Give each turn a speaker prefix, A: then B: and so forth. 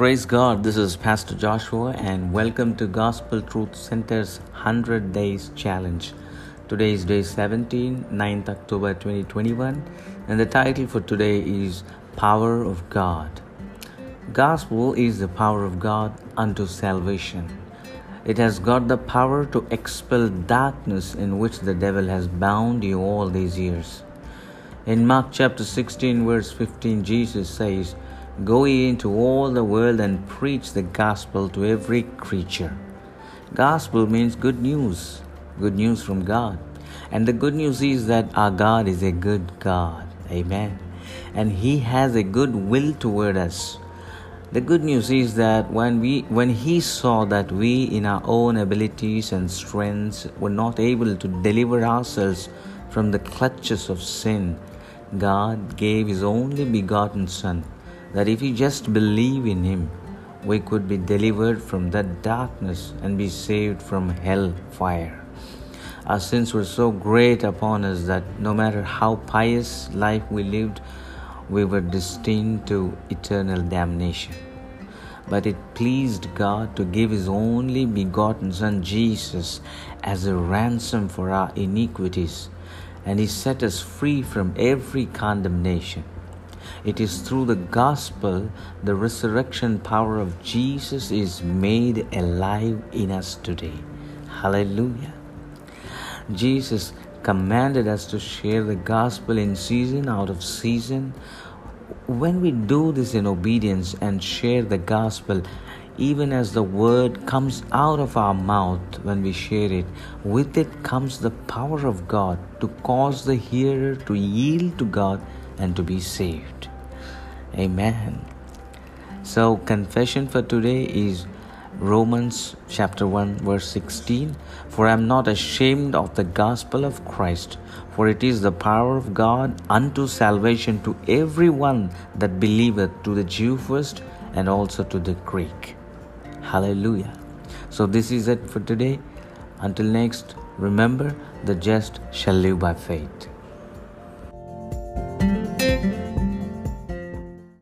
A: Praise God, this is Pastor Joshua, and welcome to Gospel Truth Center's 100 Days Challenge. Today is day 17, 9th October 2021, and the title for today is Power of God. Gospel is the power of God unto salvation. It has got the power to expel darkness in which the devil has bound you all these years. In Mark chapter 16, verse 15, Jesus says, Go ye into all the world and preach the gospel to every creature. Gospel means good news, good news from God. And the good news is that our God is a good God. Amen. And He has a good will toward us. The good news is that when we when he saw that we in our own abilities and strengths were not able to deliver ourselves from the clutches of sin, God gave his only begotten son that if we just believe in Him, we could be delivered from that darkness and be saved from hell fire. Our sins were so great upon us that no matter how pious life we lived, we were destined to eternal damnation. But it pleased God to give His only begotten Son Jesus as a ransom for our iniquities, and He set us free from every condemnation. It is through the gospel the resurrection power of Jesus is made alive in us today. Hallelujah. Jesus commanded us to share the gospel in season, out of season. When we do this in obedience and share the gospel, even as the word comes out of our mouth when we share it, with it comes the power of God to cause the hearer to yield to God and to be saved. Amen. So, confession for today is Romans chapter 1, verse 16 For I am not ashamed of the gospel of Christ, for it is the power of God unto salvation to every one that believeth, to the Jew first, and also to the Greek. Hallelujah. So, this is it for today. Until next, remember the just shall live by faith.